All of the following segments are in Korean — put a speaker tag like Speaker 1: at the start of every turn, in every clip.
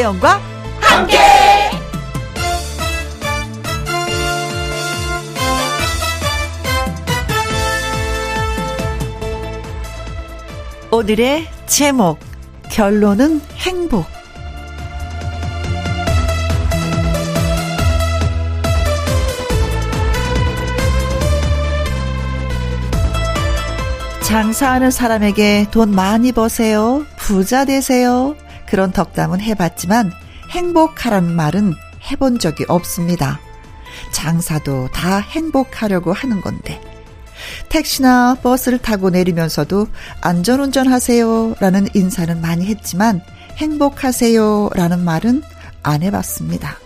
Speaker 1: 김혜영과 함께. 오늘의 제목 결론은 행복 장사하는 사람에게 돈 많이 버세요. 부자 되세요. 그런 덕담은 해봤지만 행복하라는 말은 해본 적이 없습니다. 장사도 다 행복하려고 하는 건데. 택시나 버스를 타고 내리면서도 안전운전 하세요 라는 인사는 많이 했지만 행복하세요 라는 말은 안 해봤습니다.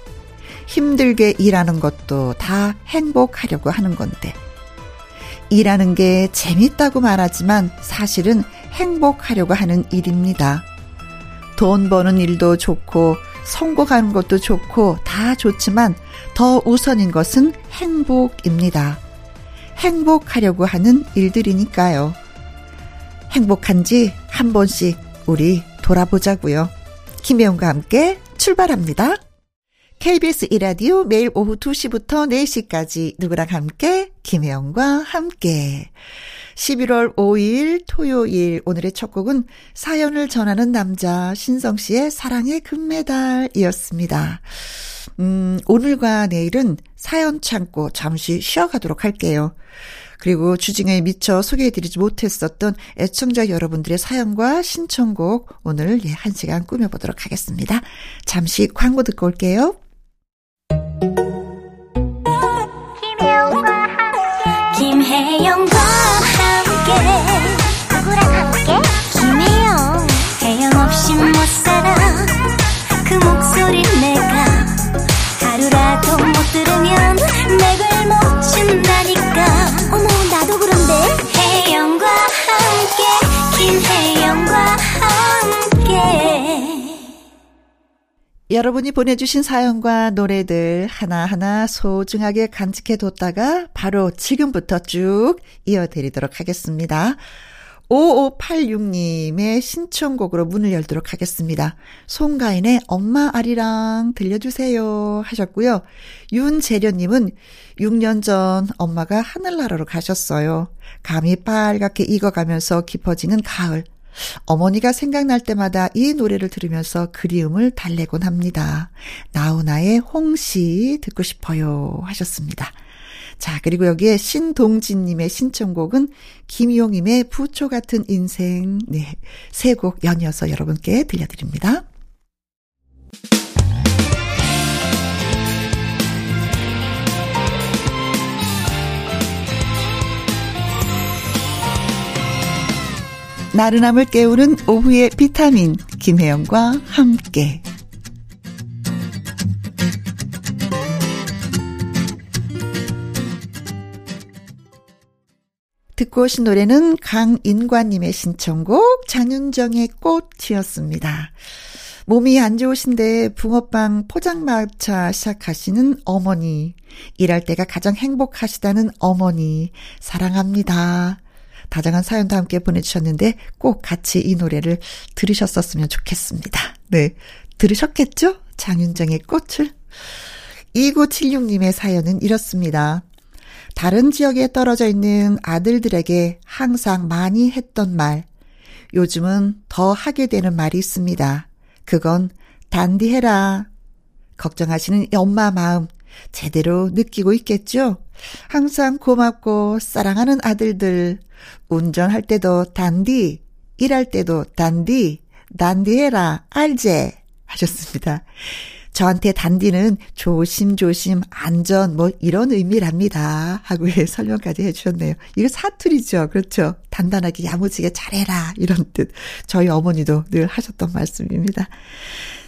Speaker 1: 힘들게 일하는 것도 다 행복하려고 하는 건데. 일하는 게 재밌다고 말하지만 사실은 행복하려고 하는 일입니다. 돈 버는 일도 좋고 성공하는 것도 좋고 다 좋지만 더 우선인 것은 행복입니다. 행복하려고 하는 일들이니까요. 행복한지 한 번씩 우리 돌아보자고요. 김혜영과 함께 출발합니다. KBS 이라디오 매일 오후 2시부터 4시까지 누구랑 함께 김혜영과 함께 11월 5일 토요일 오늘의 첫 곡은 사연을 전하는 남자 신성 씨의 사랑의 금메달이었습니다. 음, 오늘과 내일은 사연 창고 잠시 쉬어가도록 할게요. 그리고 주중에 미처 소개해드리지 못했었던 애청자 여러분들의 사연과 신청곡 오늘 예, 한 시간 꾸며보도록 하겠습니다. 잠시 광고 듣고 올게요. 여러분이 보내주신 사연과 노래들 하나하나 소중하게 간직해 뒀다가 바로 지금부터 쭉 이어드리도록 하겠습니다. 5586님의 신청곡으로 문을 열도록 하겠습니다. 송가인의 엄마 아리랑 들려주세요 하셨고요. 윤재련님은 6년 전 엄마가 하늘나라로 가셨어요. 감이 빨갛게 익어가면서 깊어지는 가을. 어머니가 생각날 때마다 이 노래를 들으면서 그리움을 달래곤 합니다. 나훈아의 홍시 듣고 싶어요 하셨습니다. 자, 그리고 여기에 신동진님의 신청곡은 김용임의 부초 같은 인생, 네, 세 곡 연이어서 여러분께 들려드립니다. 나른함을 깨우는 오후의 비타민, 김혜영과 함께. 듣고 오신 노래는 강인관님의 신청곡 장윤정의 꽃이었습니다. 몸이 안 좋으신데 붕어빵 포장마차 시작하시는 어머니, 일할 때가 가장 행복하시다는 어머니, 사랑합니다. 다정한 사연도 함께 보내주셨는데 꼭 같이 이 노래를 들으셨었으면 좋겠습니다. 네. 들으셨겠죠? 장윤정의 꽃을. 2976님의 사연은 이렇습니다. 다른 지역에 떨어져 있는 아들들에게 항상 많이 했던 말, 요즘은 더 하게 되는 말이 있습니다. 그건 단디해라. 걱정하시는 엄마 마음 제대로 느끼고 있겠죠? 항상 고맙고 사랑하는 아들들, 운전할 때도 단디, 일할 때도 단디, 단디해라, 알제? 하셨습니다. 저한테 단디는 조심조심 안전 뭐 이런 의미랍니다. 하고 설명까지 해주셨네요. 이거 사투리죠. 그렇죠. 단단하게 야무지게 잘해라 이런 뜻. 저희 어머니도 늘 하셨던 말씀입니다.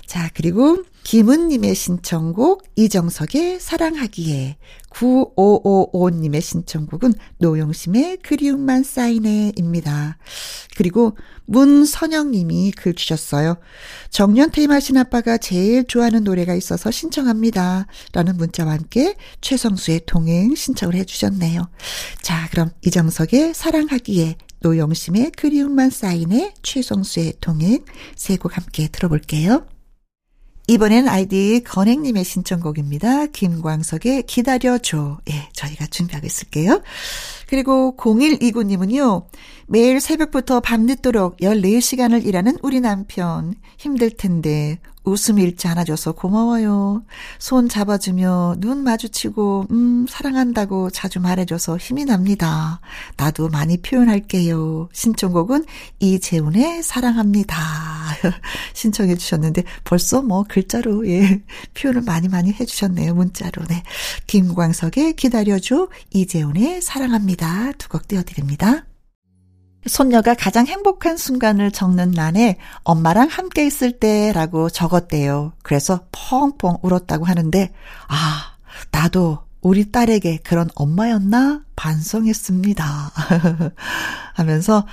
Speaker 1: 자, 그리고 김은님의 신청곡 이정석의 사랑하기에 9555님의 신청곡은 노용심의 그리움만 쌓이네입니다. 그리고 문선영님이 글 주셨어요. 정년 퇴임하신 아빠가 제일 좋아하는 노래가 있어서 신청합니다. 라는 문자와 함께 최성수의 동행 신청을 해주셨네요. 자, 그럼 이정석의 사랑하기에 노영심의 그리움만 쌓이네 최성수의 동행 세 곡 함께 들어볼게요. 이번엔 아이디 건행님의 신청곡입니다. 김광석의 기다려줘. 예, 저희가 준비하고 있을게요. 그리고 0129님은요, 매일 새벽부터 밤늦도록 14시간을 일하는 우리 남편. 힘들 텐데, 웃음 잃지 않아줘서 고마워요. 손 잡아주며 눈 마주치고, 음, 사랑한다고 자주 말해줘서 힘이 납니다. 나도 많이 표현할게요. 신청곡은 이재훈의 사랑합니다. 신청해 주셨는데 벌써 뭐 글자로, 예, 표현을 많이 많이 해주셨네요. 문자로. 네. 김광석의 기다려줘, 이재훈의 사랑합니다. 두 곡 띄워드립니다. 손녀가 가장 행복한 순간을 적는 난에 엄마랑 함께 있을 때라고 적었대요. 그래서 펑펑 울었다고 하는데, 아, 나도 우리 딸에게 그런 엄마였나? 반성했습니다. 하면서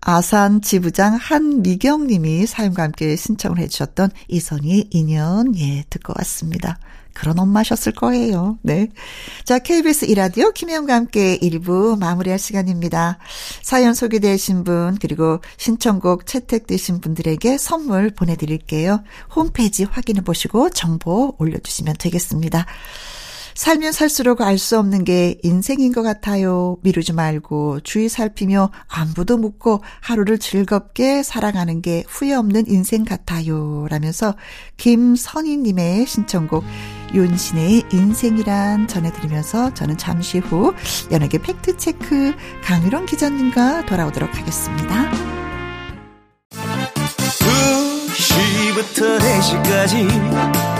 Speaker 1: 아산 지부장 한미경 님이 사연과 함께 신청을 해주셨던 이선희의 인연, 예, 듣고 왔습니다. 그런 엄마셨을 거예요. 네. 자, KBS 이라디오 김혜영과 함께 1부 마무리할 시간입니다. 사연 소개되신 분, 그리고 신청곡 채택되신 분들에게 선물 보내드릴게요. 홈페이지 확인해 보시고 정보 올려주시면 되겠습니다. 살면 살수록 알 수 없는 게 인생인 것 같아요. 미루지 말고 주의 살피며 안부도 묻고 하루를 즐겁게 살아가는 게 후회 없는 인생 같아요. 라면서 김선희님의 신청곡 윤신의 인생이란 전해드리면서 저는 잠시 후 연예계 팩트체크 강유론 기자님과 돌아오도록 하겠습니다.
Speaker 2: 2시부터 4시까지 김혜영과 함께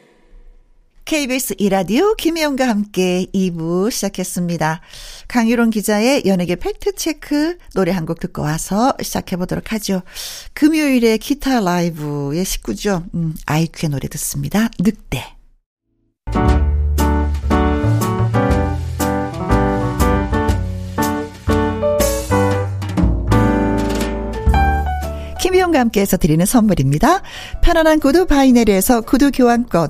Speaker 1: KBS 이라디오 김혜영과 함께 2부 시작했습니다. 강유론 기자의 연예계 팩트체크 노래 한 곡 듣고 와서 시작해보도록 하죠. 금요일에 기타 라이브의 식구죠. 음, 아이큐의 노래 듣습니다. 늑대. 김희용과 함께해서 드리는 선물입니다. 편안한 구두 바이네리에서 구두 교환권,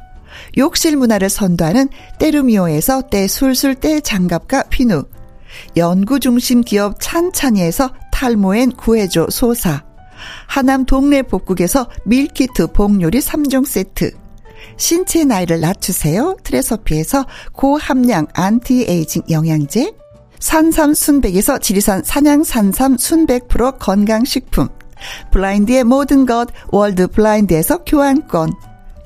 Speaker 1: 욕실 문화를 선도하는 때르미오에서 때술술 때 장갑과 피누, 연구중심 기업 찬찬이에서 탈모엔 구해줘 소사, 하남 동네 복국에서 밀키트 복요리 3종 세트, 신체 나이를 낮추세요. 트레서피에서 고함량 안티에이징 영양제, 산삼 순백에서 지리산 산양 산삼 순백 프로 건강식품, 블라인드의 모든 것 월드 블라인드에서 교환권,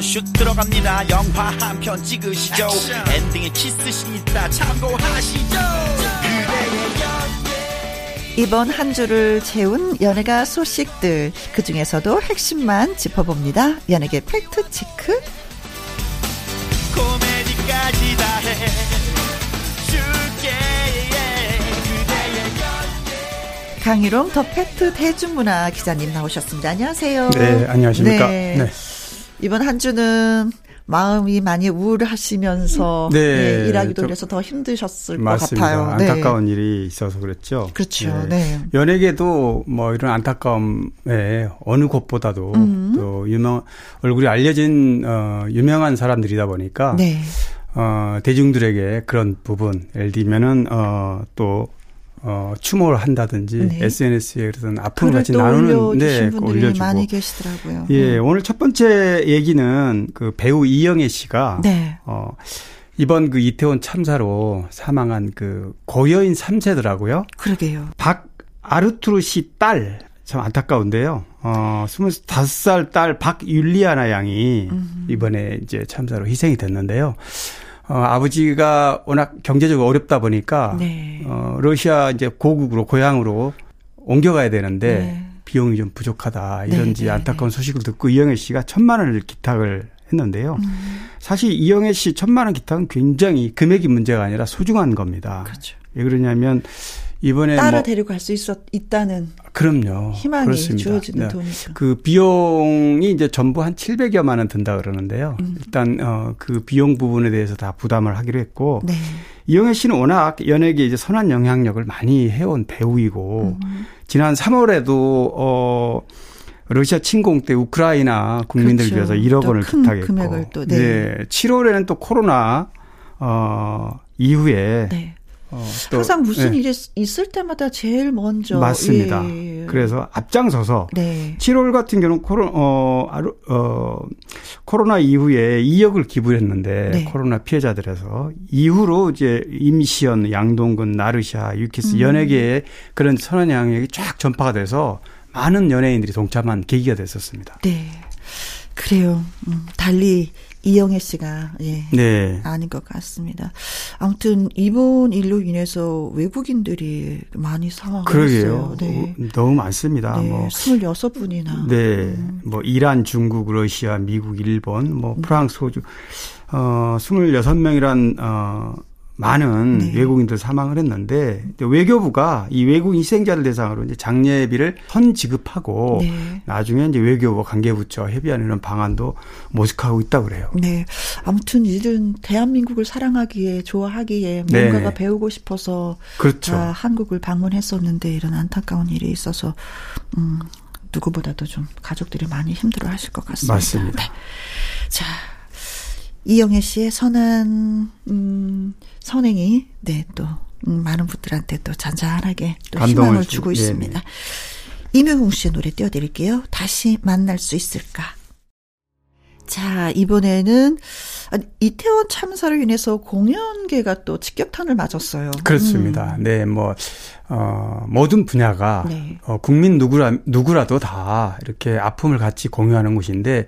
Speaker 2: 슛 들어갑니다 영화 한 편 찍으시죠 엔딩에 키스신 있다 참고하시죠
Speaker 1: 이번 한 주를 채운 연예가 소식들 그 중에서도 핵심만 짚어봅니다 연예계 팩트 체크 코미디까지 다해 강일홍 더 팩트 대중문화 기자님 나오셨습니다. 안녕하세요.
Speaker 3: 네, 안녕하십니까. 네. 네.
Speaker 1: 이번 한 주는 마음이 많이 우울하시면서 네. 네, 일하기도 그래서 더 힘드셨을 맞습니다. 것
Speaker 3: 같아요. 안타까운 네. 일이 있어서 그랬죠.
Speaker 1: 그렇죠. 네.
Speaker 3: 연예계도 뭐 이런 안타까움에 어느 곳보다도 음. 또 유명 얼굴이 알려진 어 유명한 사람들이다 보니까 네. 어 대중들에게 그런 부분 예를 들면은 어 또 어, 추모를 한다든지 네. SNS에 그런 아픔을 같이 나누는
Speaker 1: 네, 올려주고 많이 계시더라고요.
Speaker 3: 예, 음. 오늘 첫 번째 얘기는 그 배우 이영애 씨가 네. 어 이번 그 이태원 참사로 사망한 그 고여인 3세더라고요.
Speaker 1: 그러게요.
Speaker 3: 박 아르투르 씨 딸, 참 안타까운데요. 어, 25살 딸 박율리아나 양이 음. 이번에 이제 참사로 희생이 됐는데요. 어, 아버지가 워낙 경제적으로 어렵다 보니까 네. 어, 러시아 이제 고국으로 고향으로 옮겨가야 되는데 네. 비용이 좀 부족하다 이런지 네, 네 안타까운 네. 소식을 듣고 이영애 씨가 천만 원을 기탁을 했는데요. 음. 사실 이영애 씨 천만 원 기탁은 굉장히 금액이 문제가 아니라 소중한 겁니다. 그렇죠. 왜 그러냐면 이번에
Speaker 1: 딸을 뭐 데리고 갈 수 있었 있다는
Speaker 3: 그럼요.
Speaker 1: 희망이 그렇습니다. 주어지는 네. 돈이죠.
Speaker 3: 그 비용이 이제 전부 한 700여만 원 든다 그러는데요. 음. 일단 어그 비용 부분에 대해서 다 부담을 하기로 했고 네. 이영애 씨는 워낙 연예계 이제 선한 영향력을 많이 해온 배우이고 음. 지난 3월에도 어 러시아 침공 때 우크라이나 국민들 그렇죠. 위해서 1억 원을 기탁했고 또, 네. 네. 7월에는 또 코로나 어 이후에 네.
Speaker 1: 어, 항상 무슨 네. 일이 있을 때마다 제일 먼저
Speaker 3: 맞습니다. 예. 그래서 앞장서서 네. 7월 같은 경우는 코로 어, 어 코로나 이후에 2억을 기부했는데 네. 코로나 피해자들에서 이후로 이제 임시연, 양동근, 나르샤, 유키스 음. 연예계에 그런 선언 양력이 쫙 전파가 돼서 많은 연예인들이 동참한 계기가 됐었습니다.
Speaker 1: 네. 그래요. 음, 달리 이영애 씨가 예 네. 아닌 것 같습니다. 아무튼 이번 일로 인해서 외국인들이 많이 사망했어요.
Speaker 3: 네. 너무 많습니다.
Speaker 1: 네. 뭐 26분이나.
Speaker 3: 네. 음. 뭐 이란, 중국, 러시아, 미국, 일본, 뭐 음. 프랑스, 호주 어 26명이란 어 많은 네. 외국인들 사망을 했는데 외교부가 이 외국인 희생자를 대상으로 이제 장례비를 선 지급하고 네. 나중에 이제 외교부 관계부처 협의하는 방안도 모색하고 있다고 그래요.
Speaker 1: 네. 아무튼 이들은 대한민국을 사랑하기에 좋아하기에 뭔가가 네. 배우고 싶어서 그렇죠. 아, 한국을 방문했었는데 이런 안타까운 일이 있어서 음 누구보다도 좀 가족들이 많이 힘들어 하실 것 같습니다.
Speaker 3: 맞습니다.
Speaker 1: 네. 자. 이영애 씨의 선한 음 선행이 네또 음, 많은 분들한테 또 잔잔하게 또 희망을 주고 주, 있습니다. 이명웅 씨의 노래 띄워드릴게요. 다시 만날 수 있을까? 자, 이번에는 이태원 참사로 인해서 공연계가 또 직격탄을 맞았어요.
Speaker 3: 그렇습니다. 음. 네, 뭐, 어, 모든 분야가 네. 어, 국민 누구라, 누구라도 다 이렇게 아픔을 같이 공유하는 곳인데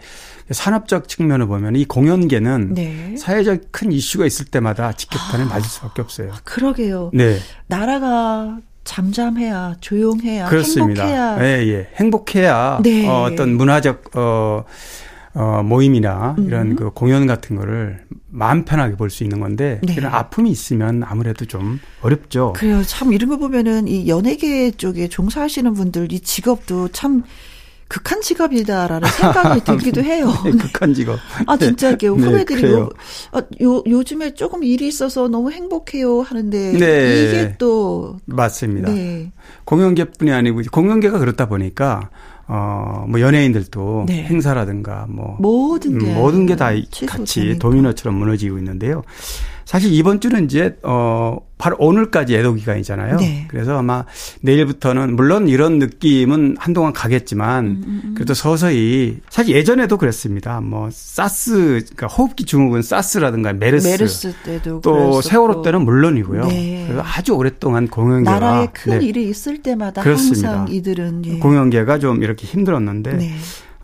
Speaker 3: 산업적 측면을 보면 이 공연계는 네. 사회적 큰 이슈가 있을 때마다 직격탄을 아, 맞을 수밖에 없어요.
Speaker 1: 그러게요. 네. 나라가 잠잠해야 조용해야 그렇습니다. 행복해야
Speaker 3: 예, 예. 행복해야 네. 어, 어떤 문화적 어 어, 모임이나 이런 음. 그 공연 같은 거를 마음 편하게 볼 수 있는 건데 네. 이런 아픔이 있으면 아무래도 좀 어렵죠.
Speaker 1: 그래요. 참 이런 거 보면은 이 연예계 쪽에 종사하시는 분들 이 직업도 참 극한 직업이다라는 생각이 들기도 해요.
Speaker 3: 네, 극한 직업.
Speaker 1: 아 진짜 이렇게 네, 후배들이 네, 요, 아, 요 요즘에 조금 일이 있어서 너무 행복해요 하는데 네. 이게 또
Speaker 3: 맞습니다. 네. 공연계뿐이 아니고 공연계가 그렇다 보니까 어, 뭐 연예인들도 네. 행사라든가 뭐
Speaker 1: 모든 게
Speaker 3: 모든 게 다 같이 도미노처럼 무너지고 있는데요. 사실 이번 주는 이제 어 바로 오늘까지 애도 기간이잖아요. 네. 그래서 아마 내일부터는 물론 이런 느낌은 한동안 가겠지만 음, 음, 음. 그래도 서서히 사실 예전에도 그랬습니다. 뭐 사스 그러니까 호흡기 증후군 사스라든가 메르스, 메르스 때도 또 그랬었고. 세월호 때는 물론이고요. 네. 그래서 아주 오랫동안 공연계가
Speaker 1: 나라에 큰 네. 일이 있을 때마다 그렇습니다. 항상 이들은 예.
Speaker 3: 공연계가 좀 이렇게 힘들었는데 네.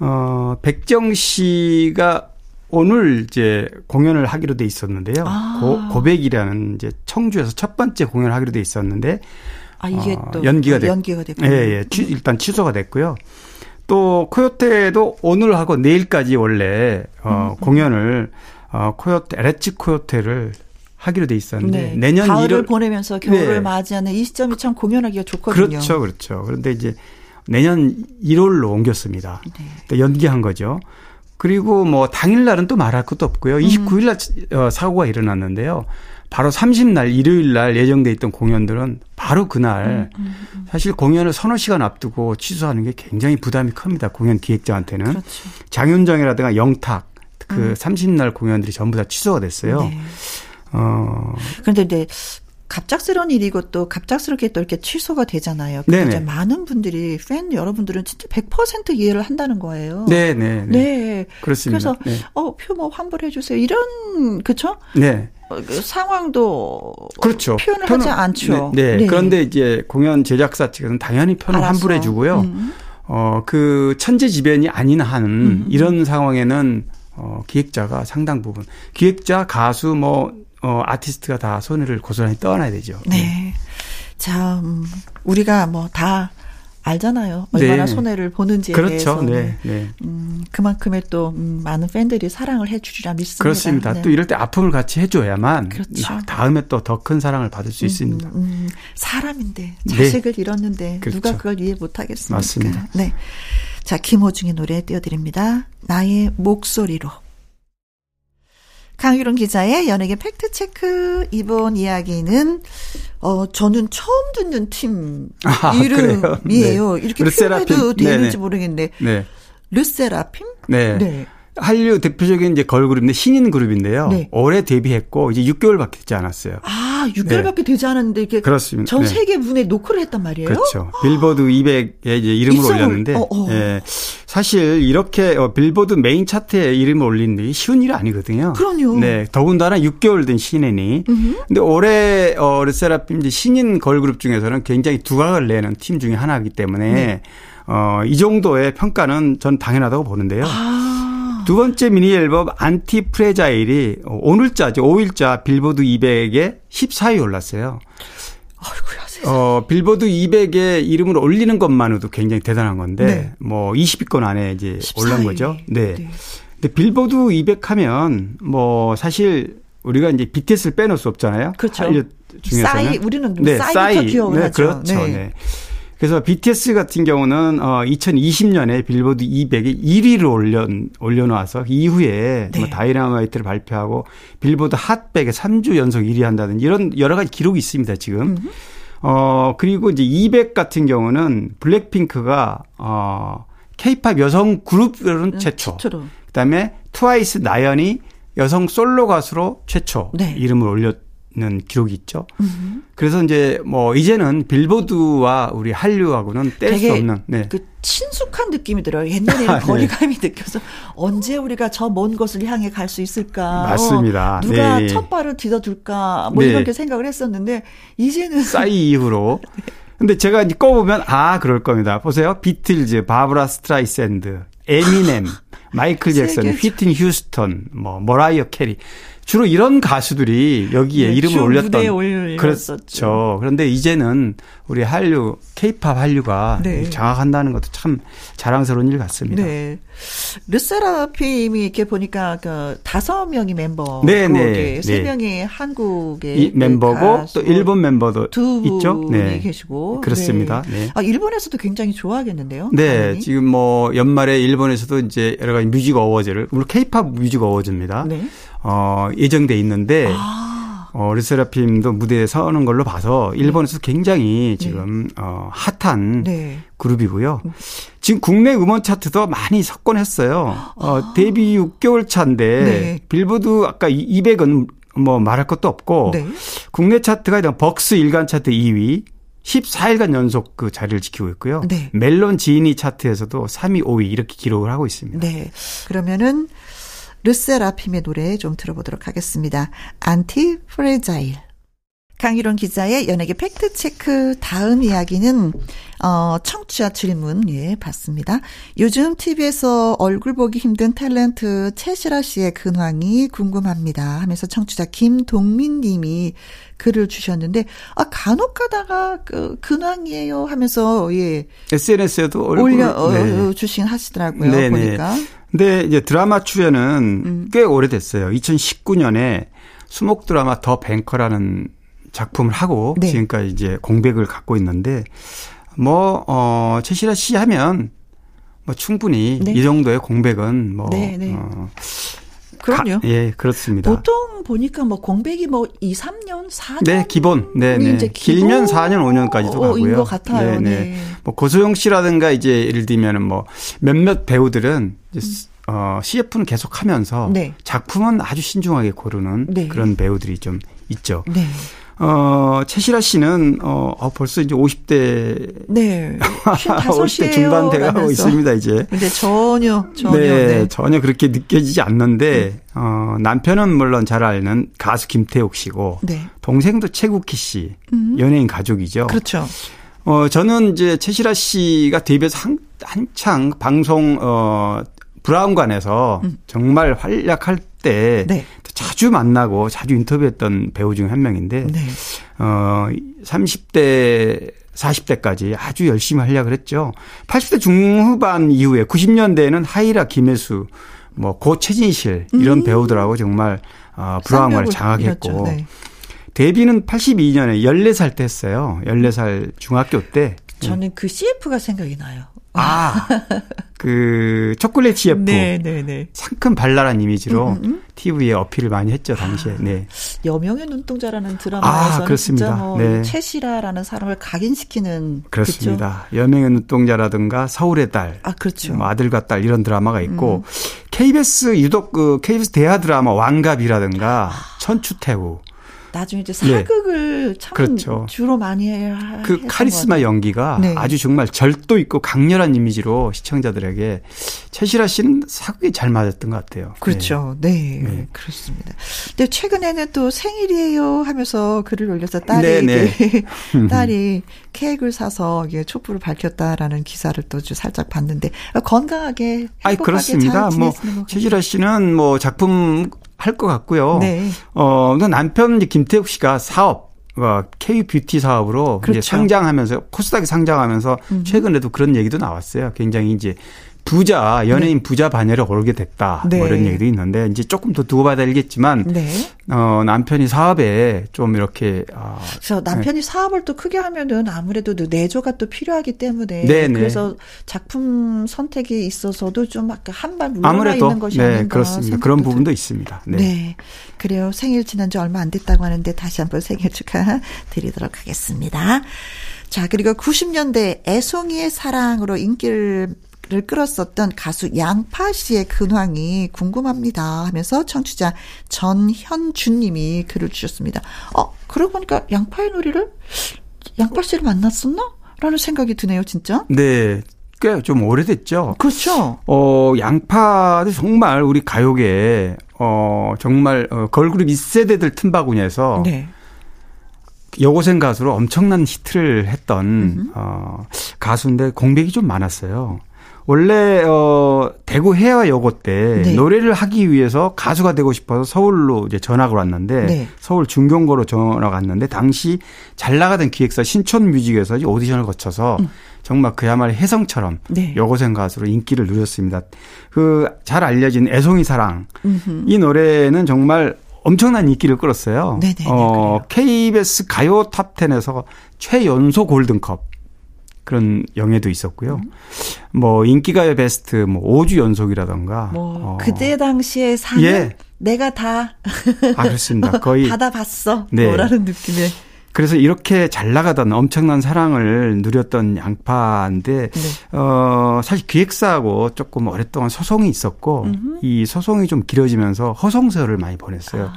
Speaker 3: 어 백정 씨가 오늘 이제 공연을 하기로 돼 있었는데요. 아. 고, 고백이라는 이제 청주에서 첫 번째 공연을 하기로 돼 있었는데
Speaker 1: 아 이게 어,
Speaker 3: 또 연기가 됐
Speaker 1: 연기가 됐고
Speaker 3: 예, 예. 취, 일단 취소가 됐고요. 또 코요테도 오늘 하고 내일까지 원래 어 음. 공연을 어 코요테 레치 코요테를 하기로 돼 있었는데 네. 내년
Speaker 1: 가을을 1월 보내면서 겨울을 네. 맞이하는 이 시점이 참 공연하기가 좋거든요.
Speaker 3: 그렇죠, 그렇죠. 그런데 이제 내년 1월로 옮겼습니다. 네. 연기한 거죠. 그리고 뭐 당일날은 또 말할 것도 없고요. 29일날 어, 사고가 일어났는데요. 바로 30날 일요일 날 예정돼 있던 공연들은 바로 그날 음, 음, 음. 사실 공연을 서너 시간 앞두고 취소하는 게 굉장히 부담이 큽니다. 공연 기획자한테는 그렇죠. 장윤정이라든가 영탁 그 음. 30날 공연들이 전부 다 취소가 됐어요. 네.
Speaker 1: 어. 그런데 이제 갑작스러운 일이고 또 갑작스럽게 또 이렇게 취소가 되잖아요. 근데 이제 많은 분들이 팬 여러분들은 진짜 100% 이해를 한다는 거예요.
Speaker 3: 네, 네,
Speaker 1: 네. 네.
Speaker 3: 그렇습니다.
Speaker 1: 그래서
Speaker 3: 네.
Speaker 1: 어, 표 뭐 환불해 주세요. 이런 그렇죠?
Speaker 3: 네.
Speaker 1: 어, 그 상황도
Speaker 3: 그렇죠.
Speaker 1: 표현을 표는, 하지 않죠.
Speaker 3: 네, 네. 네, 그런데 이제 공연 제작사 측에서는 당연히 표는 환불해 주고요. 음. 어, 그 천재지변이 아닌 한 음. 이런 상황에는 어, 기획자가 상당 부분 기획자, 가수 뭐 어, 아티스트가 다 손해를 고스란히 떠안아야 되죠.
Speaker 1: 네. 네. 자, 음, 우리가 뭐 다 알잖아요. 얼마나 네. 손해를 보는지에
Speaker 3: 그렇죠.
Speaker 1: 대해서.
Speaker 3: 네. 네.
Speaker 1: 음, 그만큼의 또 음, 많은 팬들이 사랑을 해주리라 믿습니다.
Speaker 3: 그렇습니다. 네. 또 이럴 때 아픔을 같이 해줘야만 그렇죠. 다음에 또 더 큰 사랑을 받을 수 음, 있습니다. 음,
Speaker 1: 사람인데 네. 자식을 잃었는데 그렇죠. 누가 그걸 이해 못하겠습니까?
Speaker 3: 맞습니다.
Speaker 1: 네. 자 김호중의 노래 띄워드립니다. 나의 목소리로. 강유론 기자의 연예계 팩트체크 이번 이야기는 어 저는 처음 듣는 팀 아, 이름이에요. 네. 이렇게 표현해도 되는지 모르겠는데 네. 르세라핌?
Speaker 3: 네. 네. 한류 대표적인 이제 걸그룹인데 신인 그룹인데요. 네. 올해 데뷔했고 이제 6개월밖에 되지 않았어요.
Speaker 1: 아, 6개월밖에 네. 되지 않았는데 이렇게
Speaker 3: 그렇습니다.
Speaker 1: 전 네. 세계 문에 노크를 했단 말이에요.
Speaker 3: 그렇죠. 빌보드 200에 이제 이름을 올렸는데 어, 어. 예. 사실 이렇게 어, 빌보드 메인 차트에 이름을 올리는 게 쉬운 일이 아니거든요.
Speaker 1: 그럼요.
Speaker 3: 네. 더군다나 6개월 된 신인이. 음흠. 근데 올해 어 르세라핌 이제 신인 걸그룹 중에서는 굉장히 두각을 내는 팀 중에 하나이기 때문에 네. 어, 이 정도의 평가는 전 당연하다고 보는데요. 아. 두 번째 미니 앨범 ANTIFRAGILE이 오늘자죠. 5일자 빌보드 200에 14위 올랐어요.
Speaker 1: 아이고야,
Speaker 3: 어, 빌보드 200에 이름을 올리는 것만으로도 굉장히 대단한 건데, 네. 뭐 20위권 안에 이제 14위. 올란 거죠. 네. 네. 근데 빌보드 200 하면 뭐 사실 우리가 이제 BTS를 빼놓을 수 없잖아요.
Speaker 1: 그렇죠. 중에서는. 싸이, 우리는 네, 싸이부터 기억을
Speaker 3: 네,
Speaker 1: 하죠.
Speaker 3: 그렇죠. 네. 네. 그래서 BTS 같은 경우는 어 2020년에 빌보드 200에 1위를 올려 올려놔서 이후에 네. 뭐 다이너마이트를 발표하고 빌보드 핫백에 3주 연속 1위 한다든 이런 여러 가지 기록이 있습니다 지금. 음. 어 그리고 이제 200 같은 경우는 블랙핑크가 어 K-팝 여성 그룹으로는 음, 최초. 최초로. 그다음에 트와이스 나연이 여성 솔로 가수로 최초 네. 이름을 올렸. 는 기록이 있죠. 음흠. 그래서 이제 뭐 이제는 빌보드와 우리 한류하고는 뗄 수 없는
Speaker 1: 네. 그 친숙한 느낌이 들어요. 옛날에는 아, 거리감이 네. 느껴서 언제 우리가 저 먼 곳을 향해 갈 수 있을까?
Speaker 3: 맞습니다.
Speaker 1: 어, 누가 네. 첫 발을 디뎌둘까? 뭐 네. 이렇게 생각을 했었는데 이제는
Speaker 3: 싸이 이후로. 근데 제가 이제 꼽아보면 아 그럴 겁니다. 보세요. 비틀즈, 바브라 스트라이샌드, 에미넴, 마이클 잭슨, 휘트니 휴스턴, 뭐 머라이어 캐리 주로 이런 가수들이 여기에 네, 이름을 올렸던 그렇죠. 그런데 이제는 우리 한류 케이팝 한류가 네. 장악한다는 것도 참 자랑스러운 일 같습니다. 네.
Speaker 1: 르세라핌이 이렇게 보니까 그 다섯 명이 멤버 네, 네. 세 네. 명이 한국의
Speaker 3: 멤버고 또 일본 멤버도
Speaker 1: 두
Speaker 3: 있죠.
Speaker 1: 네. 계시고
Speaker 3: 그렇습니다. 네. 네.
Speaker 1: 아 일본에서도 굉장히 좋아하겠는데요.
Speaker 3: 네, 당연히. 지금 뭐 연말에 일본에서도 이제 여러 가지 music awards를 물론 케이팝 music awards입니다. 네. 어, 예정돼 있는데 아. 어, 르세라핌도 무대에 서는 걸로 봐서 일본에서 굉장히 네. 지금 네. 어, 핫한 네. 그룹이고요. 지금 국내 음원 차트도 많이 석권했어요. 어, 아. 데뷔 6개월 차인데 네. 빌보드 아까 200은 뭐 말할 것도 없고 네. 국내 차트가 벅스 일간 차트 2위 14일간 연속 그 자리를 지키고 있고요. 네. 멜론 지인이 차트에서도 3위, 5위 이렇게 기록을 하고 있습니다.
Speaker 1: 네. 그러면은 르세라핌의 노래 좀 들어보도록 하겠습니다. ANTIFRAGILE. 강일홍 기자의 연예계 팩트체크 다음 이야기는 어 청취자 질문 예 받습니다. 요즘 TV에서 얼굴 보기 힘든 탤런트 채시라 씨의 근황이 궁금합니다 하면서 청취자 김동민 님이 글을 주셨는데 아 간혹 가다가 그 근황이에요 하면서 예
Speaker 3: SNS에도 얼굴
Speaker 1: 올려 어, 네. 주신 하시더라고요 네네. 보니까.
Speaker 3: 근데 이제 드라마 출연은 음. 꽤 오래됐어요. 2019년에 수목 드라마 더 뱅커라는 작품을 하고 네. 지금까지 이제 공백을 갖고 있는데 뭐, 어, 최시라 씨 하면 뭐 충분히 네. 이 정도의 공백은 뭐 네, 네. 어,
Speaker 1: 그럼요.
Speaker 3: 가, 예, 그렇습니다.
Speaker 1: 보통 보니까 뭐 공백이 뭐 2, 3년, 4년
Speaker 3: 네, 기본. 네, 네. 길면 4년, 5년까지도 어, 가고요.
Speaker 1: 것 같아요. 네, 네.
Speaker 3: 뭐 고소영 씨라든가 이제 예를 들면은 뭐 몇몇 배우들은 이제 음. 어, CF는 계속 하면서 네. 작품은 아주 신중하게 고르는 네. 그런 배우들이 좀 있죠. 네. 어, 최시라 씨는, 어, 어 벌써 이제 50대.
Speaker 1: 네.
Speaker 3: 50대 중반 돼 가고 있습니다, 이제.
Speaker 1: 근데 전혀, 전혀.
Speaker 3: 네, 네. 전혀 그렇게 느껴지지 않는데, 네. 어, 남편은 물론 잘 알는 가수 김태욱 씨고, 네. 동생도 최국희 씨, 음. 연예인 가족이죠.
Speaker 1: 그렇죠.
Speaker 3: 어, 저는 이제 최시라 씨가 데뷔해서 한, 한창 방송, 어, 브라운관에서 음. 정말 활약할 때 네. 자주 만나고 자주 인터뷰했던 배우 중 한 명인데 네. 어 30대 40대까지 아주 열심히 활약을 했죠. 80대 중후반 이후에 90년대에는 하이라 김혜수 뭐 고채진실 이런 음. 배우들하고 정말 어 브라운관을 장악했고 네. 데뷔는 82년에 14살 때 했어요. 14살 중학교 때.
Speaker 1: 저는 그 CF가 생각이 나요.
Speaker 3: 아, 그 초콜릿 CF. 네, 네, 네. 상큼 발랄한 이미지로 음, 음, 음. TV에 어필을 많이 했죠 당시에. 네.
Speaker 1: 여명의 눈동자라는 드라마에서는
Speaker 3: 아, 그렇습니다. 진짜
Speaker 1: 뭐 네. 최시라라는 사람을 각인시키는
Speaker 3: 그렇습니다. 그렇죠? 여명의 눈동자라든가 서울의 딸,
Speaker 1: 아 그렇죠.
Speaker 3: 뭐 아들과 딸 이런 드라마가 있고 음. KBS 유독 그 KBS 대하 드라마 왕갑이라든가 아. 천추태후.
Speaker 1: 나중에 이제 사극을 네. 참 그렇죠. 주로 많이 해.
Speaker 3: 그 카리스마 연기가 네. 아주 정말 절도 있고 강렬한 이미지로 시청자들에게 최시라 씨는 사극이 잘 맞았던 것 같아요.
Speaker 1: 그렇죠. 네, 네. 네. 그렇습니다. 근데 최근에는 또 생일이에요 하면서 글을 올려서 딸이 네, 네. 딸이 케이크를 사서 이게 촛불을 밝혔다라는 기사를 또 살짝 봤는데 건강하게 행복하게 아 그렇습니다. 뭐
Speaker 3: 최시라 씨는 뭐 작품 할 것 같고요. 네. 어, 남편 이제 김태욱 씨가 사업 어, K 뷰티 사업으로 그렇죠. 이제 상장하면서 코스닥에 상장하면서 음. 최근에도 그런 얘기도 나왔어요. 굉장히 이제 부자 연예인 네. 부자 반열에 오르게 됐다 네. 뭐 이런 얘기도 있는데 이제 조금 더 두고 봐야 되겠지만 네. 어 남편이 사업에 좀 이렇게
Speaker 1: 어 그래서 남편이 네. 사업을 또 크게 하면은 아무래도 내조가 또 필요하기 때문에 네, 네. 그래서 작품 선택이 있어서도 좀 한발 물러나 있는 것이 네, 아닌가
Speaker 3: 그렇습니다. 그런 부분도 있습니다.
Speaker 1: 네. 네. 그래요. 생일 지난 지 얼마 안 됐다고 하는데 다시 한번 생일 축하 드리도록 하겠습니다. 자, 그리고 90년대 애송이의 사랑으로 인기를 를 끌었었던 가수 양파 씨의 근황이 궁금합니다 하면서 청취자 전현준 님이 글을 주셨습니다. 어, 그러고 보니까 양파의 놀이를 양파 씨를 만났었나? 라는 생각이 드네요, 진짜.
Speaker 3: 네. 꽤 좀 오래됐죠.
Speaker 1: 그렇죠.
Speaker 3: 어, 양파도 정말 우리 가요계에 어, 정말 어, 걸그룹 2세대들 틈바구니에서 네. 여고생 가수로 엄청난 히트를 했던 음흠. 어, 가수인데 공백이 좀 많았어요. 원래 어 대구 해화여고 때 네. 노래를 하기 위해서 가수가 되고 싶어서 서울로 이제 전학을 왔는데 네. 서울 중경고로 전학 왔는데 당시 잘 나가던 기획사 신촌뮤직에서 오디션을 거쳐서 음. 정말 그야말로 혜성처럼 네. 여고생 가수로 인기를 누렸습니다. 그 잘 알려진 애송이 사랑 음흠. 이 노래는 정말 엄청난 인기를 끌었어요. 네네, 어, KBS 가요 탑10에서 최연소 골든컵 그런 영예도 있었고요. 음. 뭐 인기가요 베스트 뭐 5주 연속이라던가. 뭐
Speaker 1: 어. 그때 당시에 상은 예. 내가 다
Speaker 3: 아, 그렇습니다. 거의
Speaker 1: 받아봤어. 네. 뭐라는 느낌의.
Speaker 3: 그래서 이렇게 잘 나가던 엄청난 사랑을 누렸던 양파인데 네. 어 사실 기획사하고 조금 오랫동안 소송이 있었고 음흠. 이 소송이 좀 길어지면서 허송서를 많이 보냈어요. 아.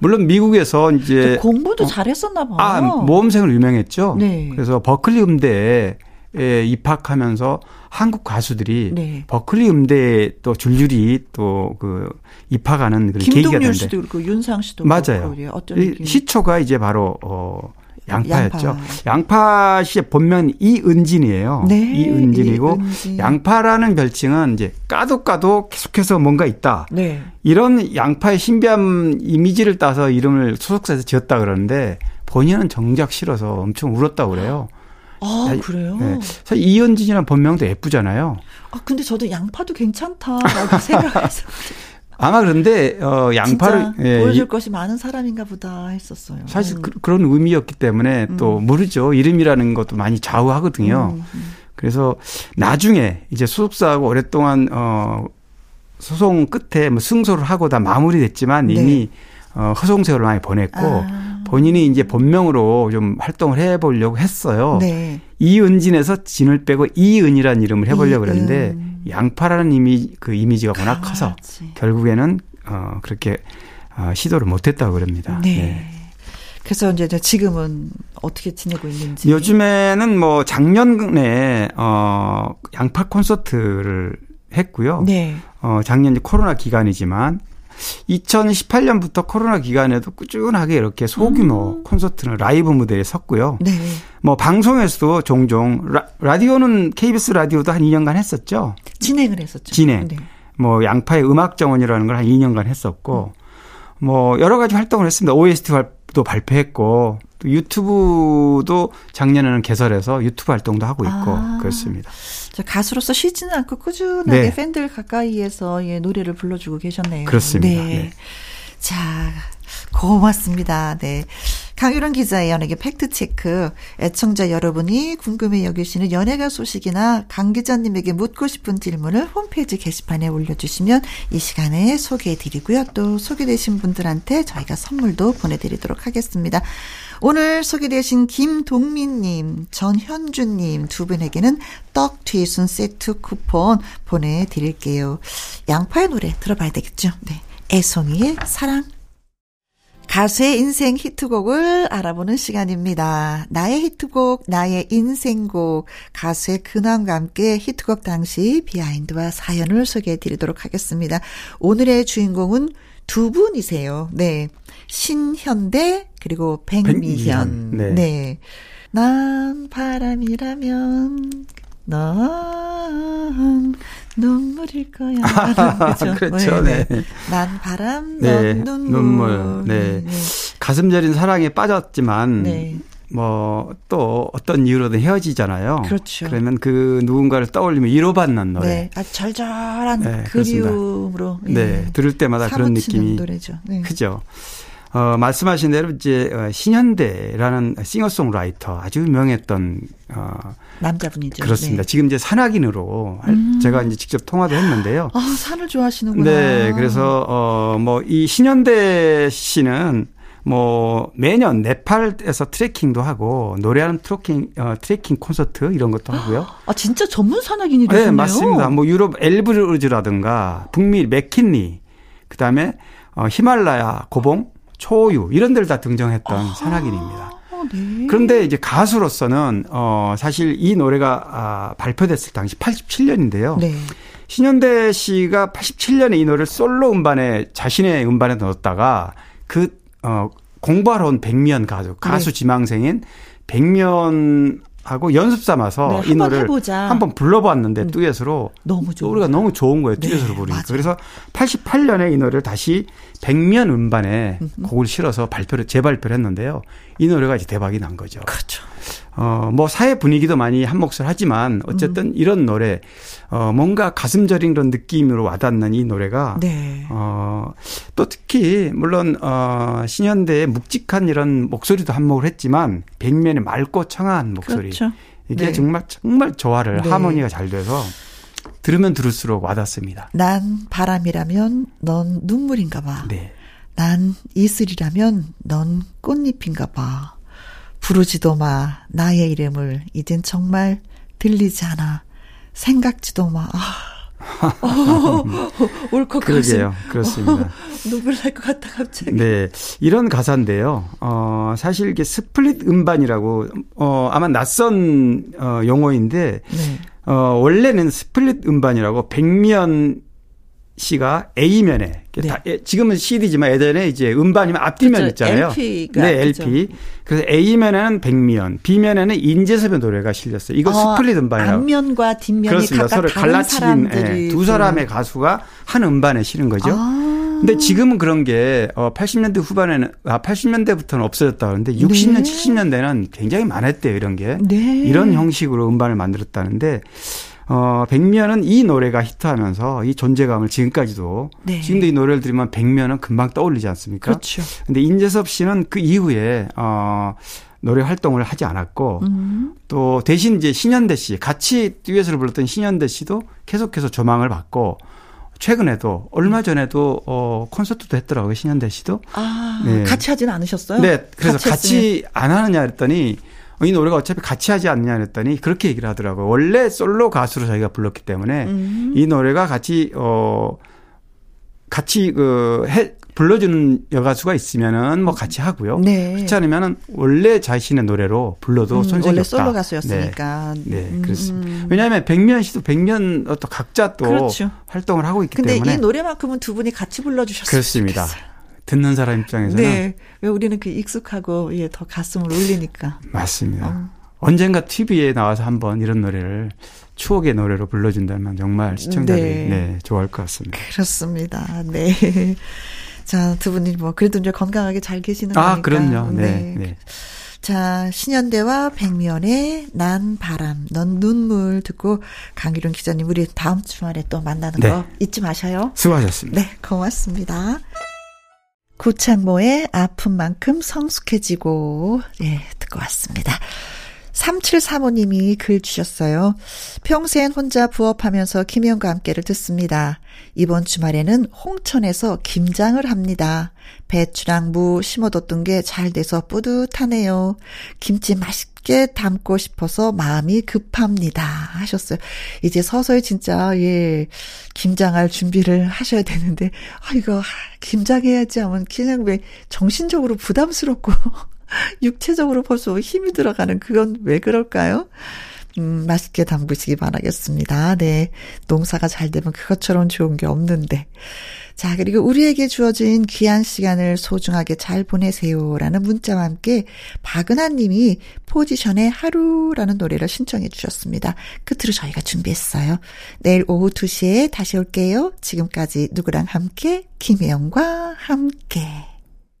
Speaker 3: 물론 미국에서 이제
Speaker 1: 공부도 어, 잘했었나 봐요.
Speaker 3: 아, 모험생을 유명했죠. 네. 그래서 버클리 음대에 에 입학하면서 한국 가수들이 네. 버클리 음대에 또 줄줄이 또 그 입학하는 그런 계기가
Speaker 1: 된대. 김동률 씨도 그렇고 윤상 씨도
Speaker 3: 맞아요. 어떤 시초가 이제 바로 어 양파였죠. 양파. 씨의 본명 이은진이에요. 네. 이은진이고 이은진. 양파라는 별칭은 이제 까도 까도 계속해서 뭔가 있다. 네. 이런 양파의 신비한 이미지를 따서 이름을 소속사에서 지었다 그러는데 본인은 정작 싫어서 엄청 울었다고 그래요.
Speaker 1: 아, 그래요? 네.
Speaker 3: 사실 이현진이라는 본명도 예쁘잖아요.
Speaker 1: 아, 근데 저도 양파도 괜찮다라고 생각해서.
Speaker 3: 아마 그런데 어 양파를
Speaker 1: 예, 보여줄 것이 많은 사람인가 보다 했었어요.
Speaker 3: 사실 음. 그, 런 의미였기 때문에 또 음. 모르죠. 이름이라는 것도 많이 좌우하거든요. 음. 음. 그래서 나중에 이제 소속사하고 오랫동안 어 소송 끝에 뭐 승소를 하고 다 마무리됐지만 이미 네. 어 허송 세월을 많이 보냈고 아. 본인이 이제 본명으로 좀 활동을 해 보려고 했어요. 네. 이은진에서 진을 빼고 이은이라는 이름을 해 보려고 그랬는데 양파라는 이미 그 이미지가 워낙 커서 결국에는 어 그렇게 어 시도를 못 했다고 그럽니다. 네. 네.
Speaker 1: 그래서 이제 지금은 어떻게 지내고 있는지.
Speaker 3: 요즘에는 뭐 작년에 어 양파 콘서트를 했고요. 네. 어 작년 이제 코로나 기간이지만 2018년부터 코로나 기간에도 꾸준하게 이렇게 소규모 음. 콘서트는 라이브 무대에 섰고요. 네. 뭐 방송에서도 종종 라, 디오는 KBS 라디오도 한 2년간 했었죠.
Speaker 1: 진행을 했었죠.
Speaker 3: 진행. 네. 뭐 양파의 음악 정원이라는 걸 한 2년간 했었고 음. 뭐 여러 가지 활동을 했습니다. OST 도 발표했고 또 유튜브도 작년에는 개설해서 유튜브 활동도 하고 있고 아. 그렇습니다.
Speaker 1: 가수로서 쉬지는 않고 꾸준하게 네. 팬들 가까이에서 예, 노래를 불러주고 계셨네요.
Speaker 3: 그렇습니다. 네. 네.
Speaker 1: 자, 고맙습니다. 네. 강유란 기자의 연예계 팩트체크. 애청자 여러분이 궁금해 여기시는 연예가 소식이나 강 기자님에게 묻고 싶은 질문을 홈페이지 게시판에 올려주시면 이 시간에 소개해 드리고요. 또 소개되신 분들한테 저희가 선물도 보내드리도록 하겠습니다. 오늘 소개되신 김동민님, 전현주님 두 분에게는 떡 튀순 세트 쿠폰 보내드릴게요. 양파의 노래 들어봐야 되겠죠? 네. 애송이의 사랑. 가수의 인생 히트곡을 알아보는 시간입니다. 나의 히트곡, 나의 인생곡, 가수의 근황과 함께 히트곡 당시 비하인드와 사연을 소개해 드리도록 하겠습니다. 오늘의 주인공은 두 분이세요. 네. 신현대, 그리고 백미현. 백미현. 네. 네. 난 바람이라면 넌 눈물일 거야.
Speaker 3: 그렇죠. 그렇죠. 네.
Speaker 1: 네. 난 바람, 네. 넌 눈물. 눈물.
Speaker 3: 네. 네. 가슴 저린 사랑에 빠졌지만 네. 뭐또 어떤 이유로든 헤어지잖아요.
Speaker 1: 그렇죠.
Speaker 3: 그러면 그 누군가를 떠올리면 위로받는 노래.
Speaker 1: 네. 아주 절절한 네, 그리움으로.
Speaker 3: 네. 네. 들을 때마다 그런 느낌이 노래죠. 네. 크죠. 어, 말씀하신 대로 이제 어, 신현대라는 싱어송라이터 아주 유명했던 어
Speaker 1: 남자분이죠.
Speaker 3: 그렇습니다. 네. 지금 이제 산악인으로 음. 제가 이제 직접 통화도 했는데요.
Speaker 1: 아, 산을 좋아하시는구나.
Speaker 3: 네. 그래서 어뭐 이 신현대 씨는 뭐 매년 네팔에서 트레킹도 하고 노래하는 트레킹 어, 트레킹 콘서트 이런 것도 하고요.
Speaker 1: 아 진짜 전문 산악인이 되셨네요.
Speaker 3: 네 맞습니다. 뭐 유럽 엘브르즈라든가 북미 맥킨리 그다음에 어, 히말라야 고봉 초유 이런 데를 다 등장했던 아, 산악인입니다. 네. 그런데 이제 가수로서는 어 사실 이 노래가 아, 발표됐을 당시 87년인데요. 네. 신현대 씨가 87년에 이 노래를 솔로 음반에 자신의 음반에 넣었다가 그 어 공부하러 온 백미연 가수 가수 네. 지망생인 백미연 하고 연습 삼아서 네, 이 노래를 한번 불러봤는데 음. 듀엣으로
Speaker 1: 너무 좋
Speaker 3: 노래가 너무 좋은 거예요. 네, 듀엣으로 부르니까. 그래서 88년에 이 노래를 다시 백면 음반에 곡을 실어서 발표를 재발표를 했는데요. 이 노래가 이제 대박이 난 거죠.
Speaker 1: 그렇죠.
Speaker 3: 어, 뭐 사회 분위기도 많이 한몫을 하지만 어쨌든 음. 이런 노래 어, 뭔가 가슴 저린 그런 느낌으로 와닿는 이 노래가 네. 어, 또 특히 물론 어, 신현대의 묵직한 이런 목소리도 한몫을 했지만 백면의 맑고 청아한 목소리 그렇죠. 이게 네. 정말 정말 조화를 네. 하모니가 잘 돼서 들으면 들을수록 와닿습니다.
Speaker 1: 난 바람이라면 넌 눈물인가 봐. 네. 난 이슬이라면 넌 꽃잎인가 봐. 부르지도 마, 나의 이름을. 이젠 정말 들리지 않아. 생각지도 마. 아. 어, 울컥
Speaker 3: 그러게요. 그렇습니다. 어,
Speaker 1: 눈물 날 것 같다, 갑자기.
Speaker 3: 네. 이런 가사인데요. 어, 사실 이게 split 음반이라고, 어, 아마 낯선, 어, 용어인데, 네. 어, 원래는 split 음반이라고 백미연 씨가 A면에 네. 다, 지금은 CD지만 예전에 이제 음반이면 앞뒤면 그렇죠. 있잖아요.
Speaker 1: LP가
Speaker 3: 네, LP. 그렇죠. 그래서 A면에는 백미연, B면에는 인재섭의 노래가 실렸어요. 이거 어, split 음반이라고.
Speaker 1: 앞면과 뒷면이 그렇습니다. 각각 서로
Speaker 3: 갈라친 예, 두 사람의 가수가 한 음반에 실은 거죠. 아. 근데 지금은 그런 게 어, 80년대 후반에는 아 80년대부터는 없어졌다 그러는데 60년, 네. 70년대는 굉장히 많았대요 이런 게. 네. 이런 형식으로 음반을 만들었다는데 어, 백면은 이 노래가 히트하면서 이 존재감을 지금까지도 네. 지금도 이 노래를 들으면 백면은 금방 떠올리지 않습니까?
Speaker 1: 그렇죠.
Speaker 3: 근데 인재섭 씨는 그 이후에 어 노래 활동을 하지 않았고 음. 또 대신 이제 신현대 씨 같이 듀엣을 불렀던 신현대 씨도 계속해서 조망을 받고 최근에도 얼마 전에도 어 콘서트도 했더라고요 신현대 씨도.
Speaker 1: 아 네. 같이 하지는 않으셨어요?
Speaker 3: 네, 그래서 같이, 같이 안 하느냐 그랬더니 이 노래가 어차피 같이 하지 않느냐 그랬더니 그렇게 얘기를 하더라고요. 원래 솔로 가수로 자기가 불렀기 때문에 음. 이 노래가 같이 어 같이 그 해, 불러주는 여가수가 있으면은 뭐 같이 하고요. 네. 그렇지 않으면은 원래 자신의 노래로 불러도 음, 손색이
Speaker 1: 원래
Speaker 3: 없다.
Speaker 1: 솔로 가수였으니까.
Speaker 3: 네, 네 음. 그렇습니다. 왜냐하면 백면 씨도 백면 또 각자 또 그렇죠. 활동을 하고 있기
Speaker 1: 근데
Speaker 3: 때문에.
Speaker 1: 근데 이 노래만큼은 두 분이 같이 불러주셨어요.
Speaker 3: 그렇습니다. 듣는 사람 입장에서는
Speaker 1: 네. 왜 우리는 그 익숙하고 예, 더 가슴을 울리니까.
Speaker 3: 맞습니다. 어. 언젠가 TV에 나와서 한번 이런 노래를 추억의 노래로 불러준다면 정말 시청자들이 네. 네, 좋아할 것 같습니다.
Speaker 1: 그렇습니다. 네. 자, 두 분이 뭐 그래도 이제 건강하게 잘 계시는
Speaker 3: 아,
Speaker 1: 거니까.
Speaker 3: 그럼요. 네. 네. 네.
Speaker 1: 자, 신현대와 백면의 난 바람, 넌 눈물 듣고 강기룡 기자님 우리 다음 주말에 또 만나는 네. 거 잊지 마셔요.
Speaker 3: 수고하셨습니다.
Speaker 1: 네, 고맙습니다. 구창모의 아픈 만큼 성숙해지고 예, 듣고 왔습니다. 3735님이 글 주셨어요. 평생 혼자 부업하면서 김영과 함께를 듣습니다. 이번 주말에는 홍천에서 김장을 합니다. 배추랑 무 심어뒀던 게 잘 돼서 뿌듯하네요. 김치 맛있게 담고 싶어서 마음이 급합니다. 하셨어요. 이제 서서히 진짜, 예, 김장할 준비를 하셔야 되는데, 아, 이거, 김장해야지 하면 그냥 왜 정신적으로 부담스럽고, 육체적으로 벌써 힘이 들어가는 그건 왜 그럴까요? 음, 맛있게 담그시기 바라겠습니다. 네. 농사가 잘 되면 그것처럼 좋은 게 없는데. 자, 그리고 우리에게 주어진 귀한 시간을 소중하게 잘 보내세요라는 문자와 함께 박은하 님이 포지션의 하루라는 노래를 신청해 주셨습니다. 끝으로 저희가 준비했어요. 내일 오후 2시에 다시 올게요. 지금까지 누구랑 함께? 김혜영과 함께.